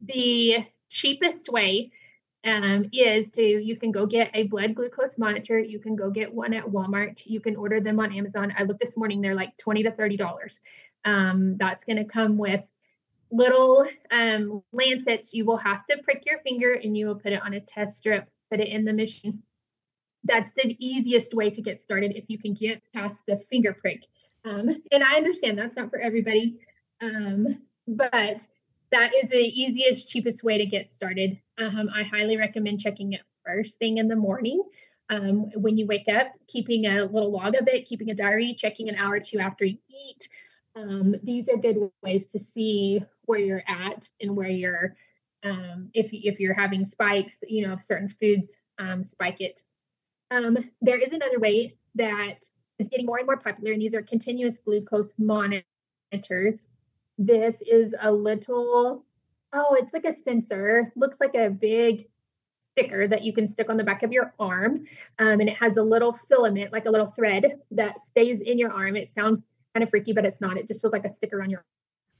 the cheapest way um, is to you can go get a blood glucose monitor. You can go get one at Walmart. You can order them on Amazon. I looked this morning; they're like twenty to thirty dollars. Um, that's going to come with little um, lancets. You will have to prick your finger, and you will put it on a test strip. Put it in the machine. That's the easiest way to get started if you can get past the finger prick. Um, and I understand that's not for everybody, um, but that is the easiest, cheapest way to get started. Um, I highly recommend checking it first thing in the morning. Um, when you wake up, keeping a little log of it, keeping a diary, checking an hour or two after you eat. Um, these are good ways to see where you're at and where you're, um, if, if you're having spikes, you know, if certain foods um, spike it. Um, there is another way that is getting more and more popular, and these are continuous glucose monitors this is a little, oh, it's like a sensor, looks like a big sticker that you can stick on the back of your arm. Um, and it has a little filament, like a little thread that stays in your arm. It sounds kind of freaky, but it's not. It just feels like a sticker on your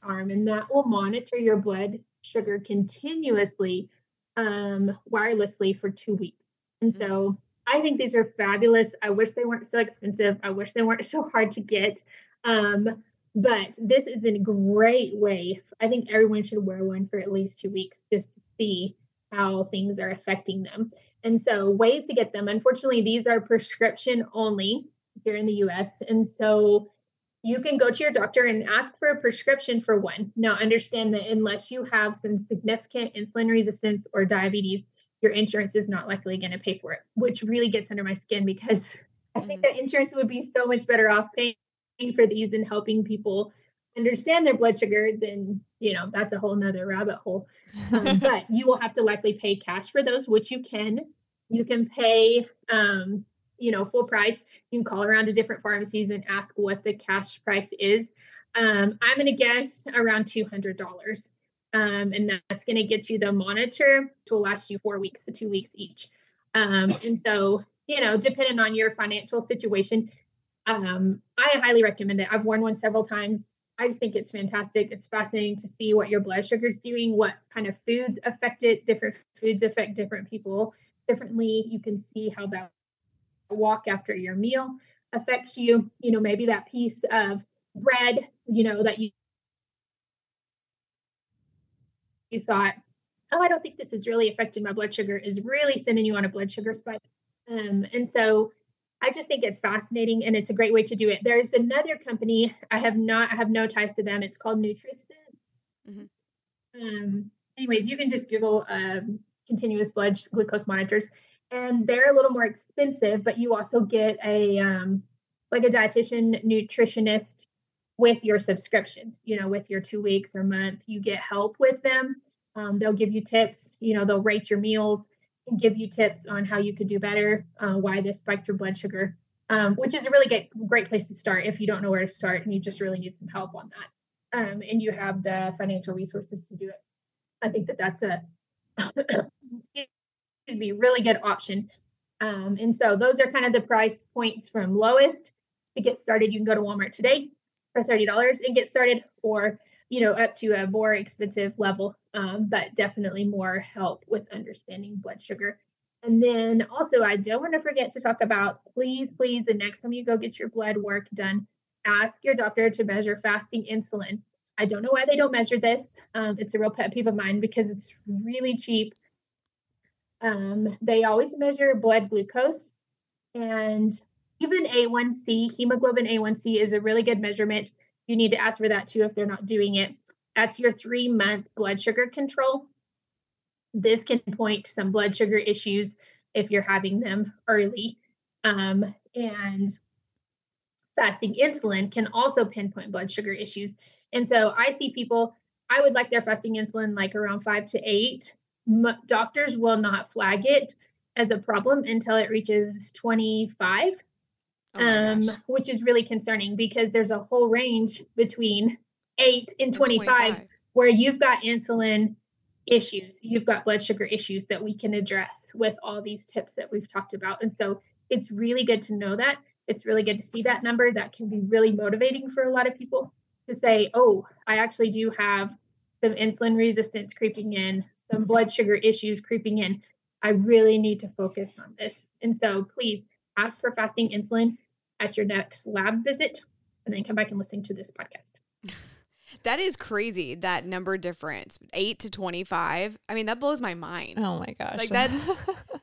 arm. And that will monitor your blood sugar continuously um, wirelessly for two weeks. And so I think these are fabulous. I wish they weren't so expensive. I wish they weren't so hard to get. Um, but this is a great way. I think everyone should wear one for at least two weeks just to see how things are affecting them. And so, ways to get them. Unfortunately, these are prescription only here in the US. And so, you can go to your doctor and ask for a prescription for one. Now, understand that unless you have some significant insulin resistance or diabetes, your insurance is not likely going to pay for it, which really gets under my skin because I think mm-hmm. that insurance would be so much better off paying for these and helping people understand their blood sugar, then you know that's a whole nother rabbit hole. Um, but you will have to likely pay cash for those, which you can. You can pay, um, you know, full price. You can call around to different pharmacies and ask what the cash price is. Um, I'm going to guess around two hundred dollars, um, and that's going to get you the monitor to last you four weeks to two weeks each. Um, and so, you know, depending on your financial situation, um, I highly recommend it. I've worn one several times. I just think it's fantastic. It's fascinating to see what your blood sugar is doing, what kind of foods affect it. Different foods affect different people differently. You can see how that walk after your meal affects you. You know, maybe that piece of bread, you know, that you you thought, oh, I don't think this is really affecting my blood sugar, is really sending you on a blood sugar spike. Um, and so I just think it's fascinating and it's a great way to do it. There's another company I have not I have no ties to them. It's called Nutrisense. Mm-hmm. Um, anyways, you can just Google um, continuous blood glucose monitors, and they're a little more expensive, but you also get a um, like a dietitian nutritionist with your subscription. You know, with your two weeks or month, you get help with them. Um, they'll give you tips. You know, they'll rate your meals and give you tips on how you could do better, uh, why this spiked your blood sugar, um, which is a really good, great place to start if you don't know where to start and you just really need some help on that. Um, and you have the financial resources to do it. I think that that's a be really good option. Um, and so those are kind of the price points from lowest to get started. You can go to Walmart today for $30 and get started, or you know, up to a more expensive level, um, but definitely more help with understanding blood sugar. And then also, I don't want to forget to talk about please, please, the next time you go get your blood work done, ask your doctor to measure fasting insulin. I don't know why they don't measure this. Um, it's a real pet peeve of mine because it's really cheap. Um, they always measure blood glucose and even A1C, hemoglobin A1C is a really good measurement you need to ask for that too if they're not doing it. That's your three month blood sugar control. This can point to some blood sugar issues if you're having them early. Um, and fasting insulin can also pinpoint blood sugar issues. And so I see people, I would like their fasting insulin like around five to eight. M- doctors will not flag it as a problem until it reaches 25 oh um, which is really concerning because there's a whole range between 8 and 25, 25 where you've got insulin issues, you've got blood sugar issues that we can address with all these tips that we've talked about. And so it's really good to know that. it's really good to see that number. That can be really motivating for a lot of people to say, oh, I actually do have some insulin resistance creeping in, some blood sugar issues creeping in. I really need to focus on this. And so please ask for fasting insulin at your next lab visit and then come back and listen to this podcast. That is crazy. That number difference, eight to twenty-five. I mean, that blows my mind. Oh my gosh! Like that's,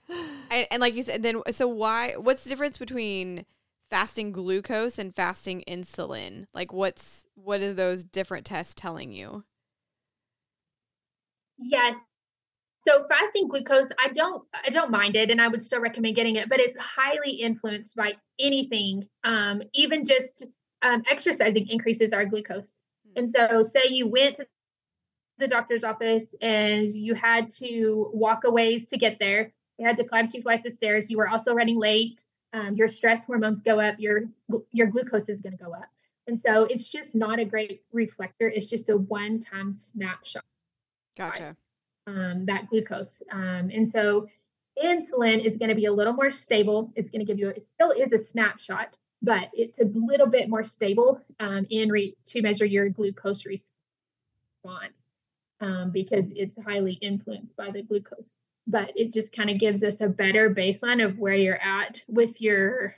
and, and like you said, then so why? What's the difference between fasting glucose and fasting insulin? Like, what's what are those different tests telling you? Yes. So fasting glucose, I don't I don't mind it and I would still recommend getting it, but it's highly influenced by anything. Um, even just um, exercising increases our glucose. And so, say you went to the doctor's office and you had to walk a ways to get there, you had to climb two flights of stairs, you were also running late, um, your stress hormones go up, your your glucose is going to go up. And so, it's just not a great reflector. It's just a one-time snapshot. Gotcha. Um, that glucose. Um, and so, insulin is going to be a little more stable. It's going to give you, it still is a snapshot, but it's a little bit more stable um, in re- to measure your glucose response um, because it's highly influenced by the glucose. But it just kind of gives us a better baseline of where you're at with your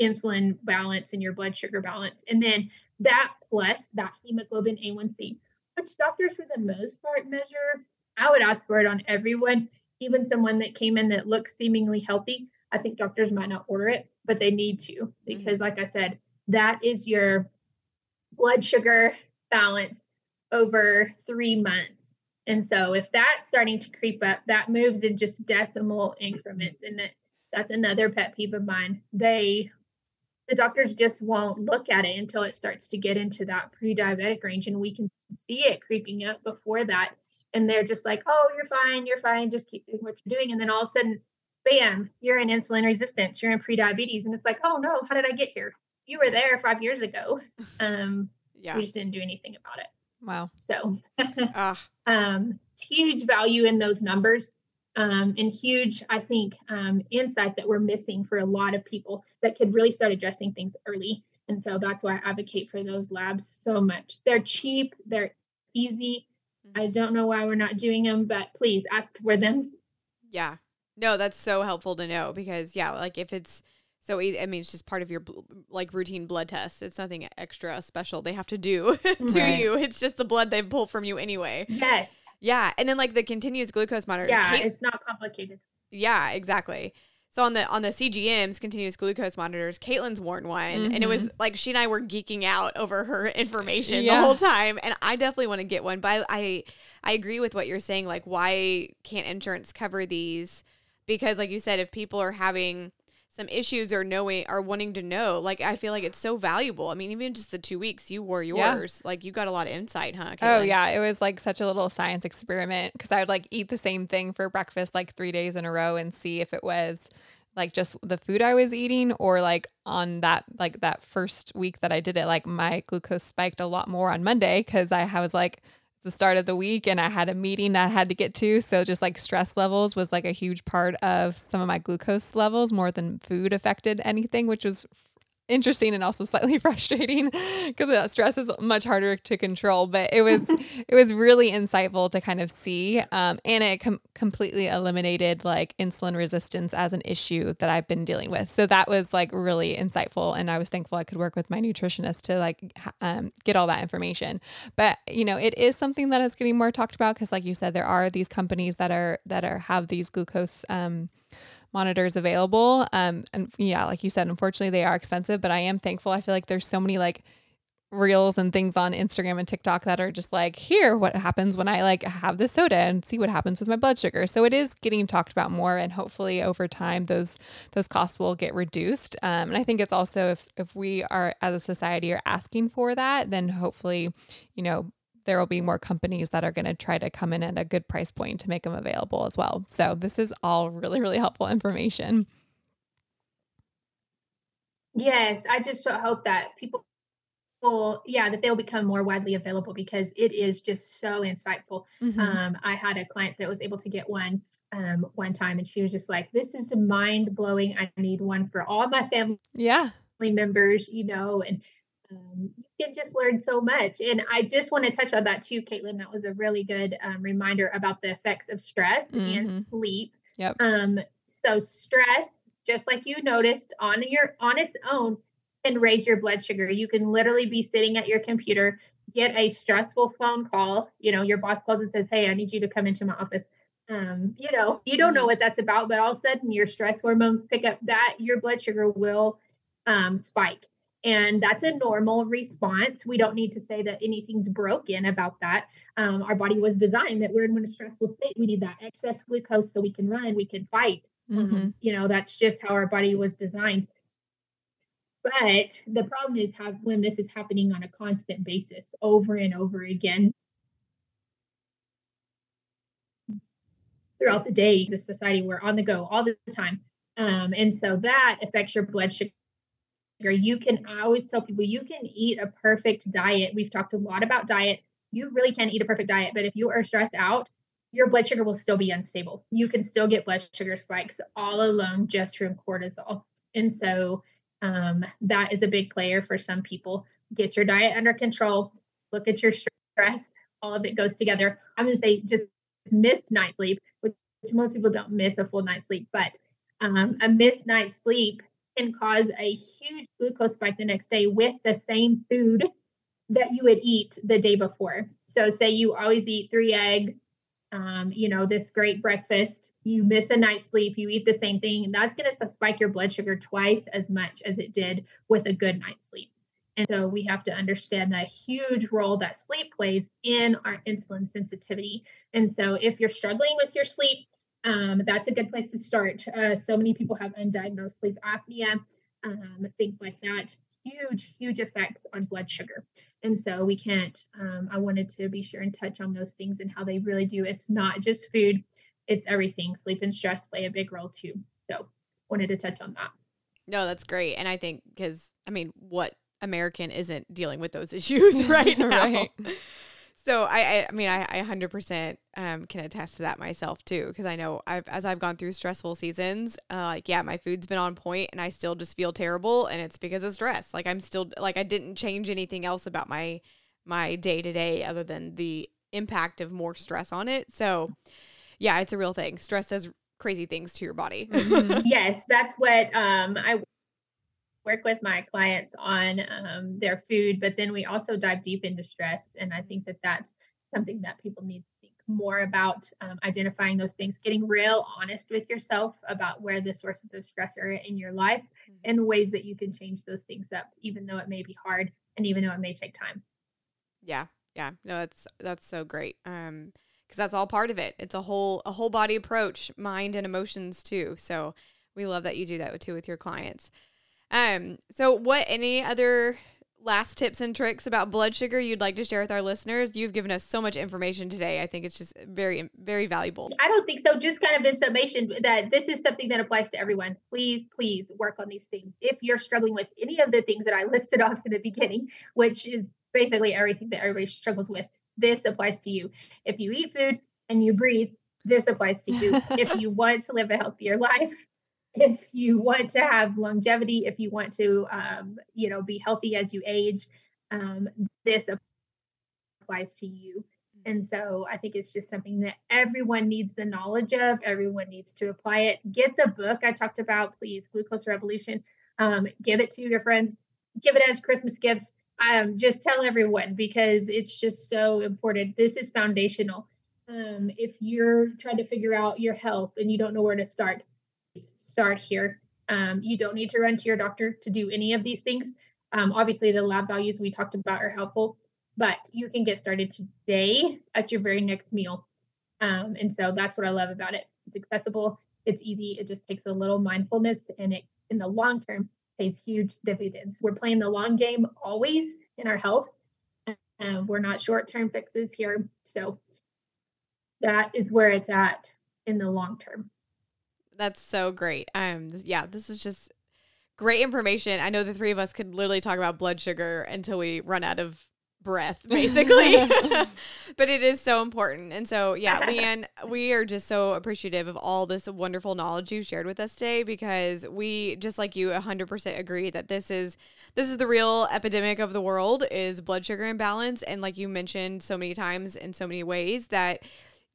insulin balance and your blood sugar balance. And then that plus that hemoglobin A1C, which doctors for the most part measure. I would ask for it on everyone, even someone that came in that looks seemingly healthy. I think doctors might not order it, but they need to mm-hmm. because, mm-hmm. like I said, that is your blood sugar balance over three months. And so, if that's starting to creep up, that moves in just decimal increments. And that, that's another pet peeve of mine. They, the doctors just won't look at it until it starts to get into that pre diabetic range. And we can see it creeping up before that. And they're just like, oh, you're fine, you're fine, just keep doing what you're doing. And then all of a sudden, bam, you're in insulin resistance, you're in pre-diabetes. And it's like, oh no, how did I get here? You were there five years ago. Um, yeah. We just didn't do anything about it. Wow. So um, huge value in those numbers. Um, and huge, I think, um, insight that we're missing for a lot of people that could really start addressing things early. And so that's why I advocate for those labs so much. They're cheap, they're easy. Mm-hmm. I don't know why we're not doing them, but please ask for them. Yeah. No, that's so helpful to know because yeah, like if it's so I mean it's just part of your like routine blood test. It's nothing extra special they have to do to right. you. It's just the blood they pull from you anyway. Yes. Yeah, and then like the continuous glucose monitor. Yeah, it's not complicated. Yeah, exactly. So on the on the CGMs, continuous glucose monitors, Caitlin's worn one, mm-hmm. and it was mm-hmm. like she and I were geeking out over her information yeah. the whole time, and I definitely want to get one. But I, I I agree with what you're saying. Like, why can't insurance cover these? because like you said if people are having some issues or knowing or wanting to know like i feel like it's so valuable i mean even just the two weeks you wore yours yeah. like you got a lot of insight huh oh, Caitlin? oh yeah it was like such a little science experiment because i would like eat the same thing for breakfast like three days in a row and see if it was like just the food i was eating or like on that like that first week that i did it like my glucose spiked a lot more on monday because i was like the start of the week and I had a meeting I had to get to. So just like stress levels was like a huge part of some of my glucose levels more than food affected anything, which was interesting and also slightly frustrating because that stress is much harder to control but it was it was really insightful to kind of see um, and it com- completely eliminated like insulin resistance as an issue that i've been dealing with. So that was like really insightful and i was thankful i could work with my nutritionist to like um, get all that information. But you know it is something that is getting more talked about because like you said there are these companies that are that are have these glucose um, monitors available. Um, and yeah, like you said, unfortunately they are expensive, but I am thankful. I feel like there's so many like reels and things on Instagram and TikTok that are just like, here, what happens when I like have this soda and see what happens with my blood sugar. So it is getting talked about more, and hopefully over time those those costs will get reduced. Um, and I think it's also if if we are as a society are asking for that, then hopefully, you know, there will be more companies that are going to try to come in at a good price point to make them available as well. So this is all really, really helpful information. Yes, I just hope that people will, yeah, that they'll become more widely available because it is just so insightful. Mm-hmm. Um, I had a client that was able to get one um, one time and she was just like, this is mind blowing. I need one for all my family. Yeah members, you know, and um, you can just learn so much. And I just want to touch on that too, Caitlin. That was a really good um, reminder about the effects of stress mm-hmm. and sleep. Yep. Um, so stress, just like you noticed on your on its own, can raise your blood sugar. You can literally be sitting at your computer, get a stressful phone call. You know, your boss calls and says, "Hey, I need you to come into my office." Um, you know, you don't know mm-hmm. what that's about, but all of a sudden your stress hormones pick up that your blood sugar will um, spike. And that's a normal response. We don't need to say that anything's broken about that. Um, our body was designed that we're in a stressful state. We need that excess glucose so we can run, we can fight. Um, mm-hmm. Um, you know, that's just how our body was designed. But the problem is how when this is happening on a constant basis over and over again throughout the day, as a society, we're on the go all the time. Um, and so that affects your blood sugar you can, I always tell people, you can eat a perfect diet. We've talked a lot about diet. You really can eat a perfect diet, but if you are stressed out, your blood sugar will still be unstable. You can still get blood sugar spikes all alone just from cortisol. And so um, that is a big player for some people. Get your diet under control, look at your stress, all of it goes together. I'm going to say just missed night sleep, which most people don't miss a full night's sleep, but um, a missed night's sleep can cause a huge glucose spike the next day with the same food that you would eat the day before. So, say you always eat three eggs, um, you know, this great breakfast, you miss a night's sleep, you eat the same thing, that's going to spike your blood sugar twice as much as it did with a good night's sleep. And so we have to understand the huge role that sleep plays in our insulin sensitivity. And so if you're struggling with your sleep, um, that's a good place to start. Uh, so many people have undiagnosed sleep apnea, um, things like that. Huge, huge effects on blood sugar. And so we can't, um, I wanted to be sure and touch on those things and how they really do. It's not just food, it's everything. Sleep and stress play a big role too. So wanted to touch on that. No, that's great. And I think because, I mean, what American isn't dealing with those issues right now? right. So I, I, I mean, I, I 100% um, can attest to that myself too, because I know I've as I've gone through stressful seasons, uh, like yeah, my food's been on point, and I still just feel terrible, and it's because of stress. Like I'm still like I didn't change anything else about my my day to day other than the impact of more stress on it. So yeah, it's a real thing. Stress does crazy things to your body. Mm-hmm. yes, that's what um, I work with my clients on um, their food, but then we also dive deep into stress. And I think that that's something that people need to think more about um, identifying those things, getting real honest with yourself about where the sources of stress are in your life mm-hmm. and ways that you can change those things up, even though it may be hard and even though it may take time. Yeah. Yeah. No, that's, that's so great. Um, because that's all part of it. It's a whole a whole body approach, mind and emotions too. So we love that you do that too with your clients. Um, so what any other last tips and tricks about blood sugar you'd like to share with our listeners? You've given us so much information today. I think it's just very, very valuable. I don't think so. Just kind of in summation, that this is something that applies to everyone. Please, please work on these things. If you're struggling with any of the things that I listed off in the beginning, which is basically everything that everybody struggles with, this applies to you. If you eat food and you breathe, this applies to you. if you want to live a healthier life, if you want to have longevity, if you want to, um, you know, be healthy as you age, um, this applies to you. And so I think it's just something that everyone needs the knowledge of. Everyone needs to apply it. Get the book I talked about, please, Glucose Revolution. Um, give it to your friends. Give it as Christmas gifts. Um, just tell everyone because it's just so important. This is foundational. Um, if you're trying to figure out your health and you don't know where to start, start here. Um, you don't need to run to your doctor to do any of these things. Um, obviously, the lab values we talked about are helpful, but you can get started today at your very next meal. Um, and so that's what I love about it. It's accessible, it's easy, it just takes a little mindfulness, and it in the long term pays huge dividends. We're playing the long game always in our health, and we're not short term fixes here. So that is where it's at in the long term. That's so great. Um, yeah, this is just great information. I know the three of us could literally talk about blood sugar until we run out of breath, basically. but it is so important. And so, yeah, Leigh Anne, we are just so appreciative of all this wonderful knowledge you shared with us today because we, just like you, 100% agree that this is this is the real epidemic of the world is blood sugar imbalance. And like you mentioned so many times in so many ways that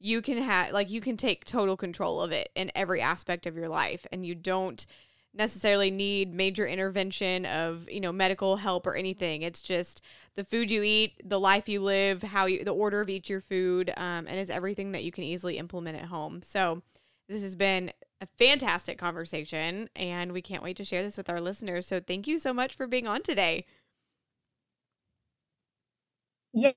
you can have like you can take total control of it in every aspect of your life and you don't necessarily need major intervention of you know medical help or anything. It's just the food you eat the life you live how you the order of each your food um, and it's everything that you can easily implement at home. So this has been a fantastic conversation and we can't wait to share this with our listeners. So thank you so much for being on today. Yeah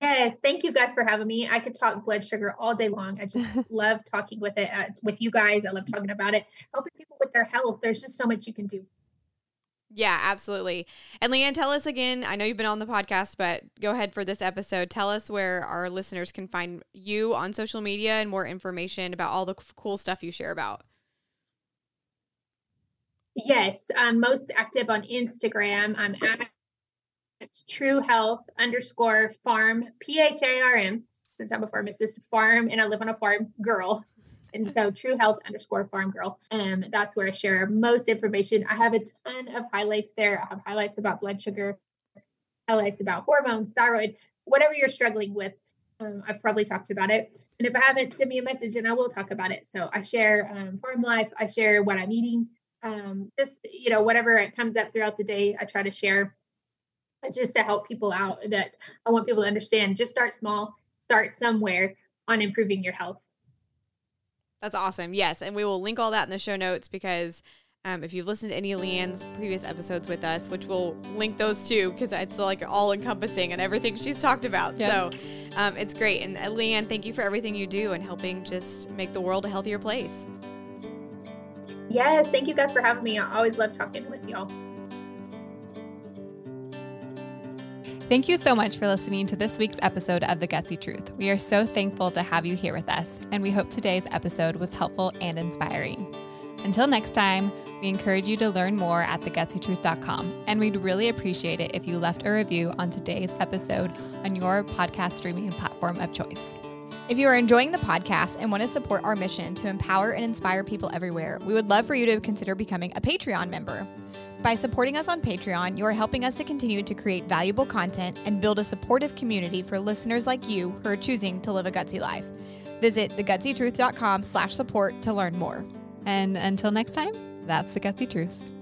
Yes, thank you guys for having me. I could talk blood sugar all day long. I just love talking with it uh, with you guys. I love talking about it, helping people with their health. There's just so much you can do. Yeah, absolutely. And Leigh Anne, tell us again. I know you've been on the podcast, but go ahead for this episode. Tell us where our listeners can find you on social media and more information about all the cool stuff you share about. Yes, I'm most active on Instagram. I'm at it's True Health underscore farm, P H A R M, since I'm a pharmacist, farm, and I live on a farm, girl. And so True Health underscore farm girl. And that's where I share most information. I have a ton of highlights there. I have highlights about blood sugar, highlights about hormones, thyroid, whatever you're struggling with. Um, I've probably talked about it. And if I haven't, send me a message and I will talk about it. So I share um, farm life, I share what I'm eating, um, just, you know, whatever it comes up throughout the day, I try to share just to help people out that I want people to understand just start small, start somewhere on improving your health. That's awesome. Yes. And we will link all that in the show notes because um, if you've listened to any of Leigh Anne's previous episodes with us, which we'll link those too, because it's like all encompassing and everything she's talked about. Yep. So um, it's great. And uh, Leigh Anne, thank you for everything you do and helping just make the world a healthier place. Yes. Thank you guys for having me. I always love talking with y'all. Thank you so much for listening to this week's episode of The Gutsy Truth. We are so thankful to have you here with us, and we hope today's episode was helpful and inspiring. Until next time, we encourage you to learn more at thegutsytruth.com, and we'd really appreciate it if you left a review on today's episode on your podcast streaming platform of choice. If you are enjoying the podcast and want to support our mission to empower and inspire people everywhere, we would love for you to consider becoming a Patreon member. By supporting us on Patreon, you are helping us to continue to create valuable content and build a supportive community for listeners like you who are choosing to live a gutsy life. Visit thegutsytruth.com slash support to learn more. And until next time, that's the gutsy truth.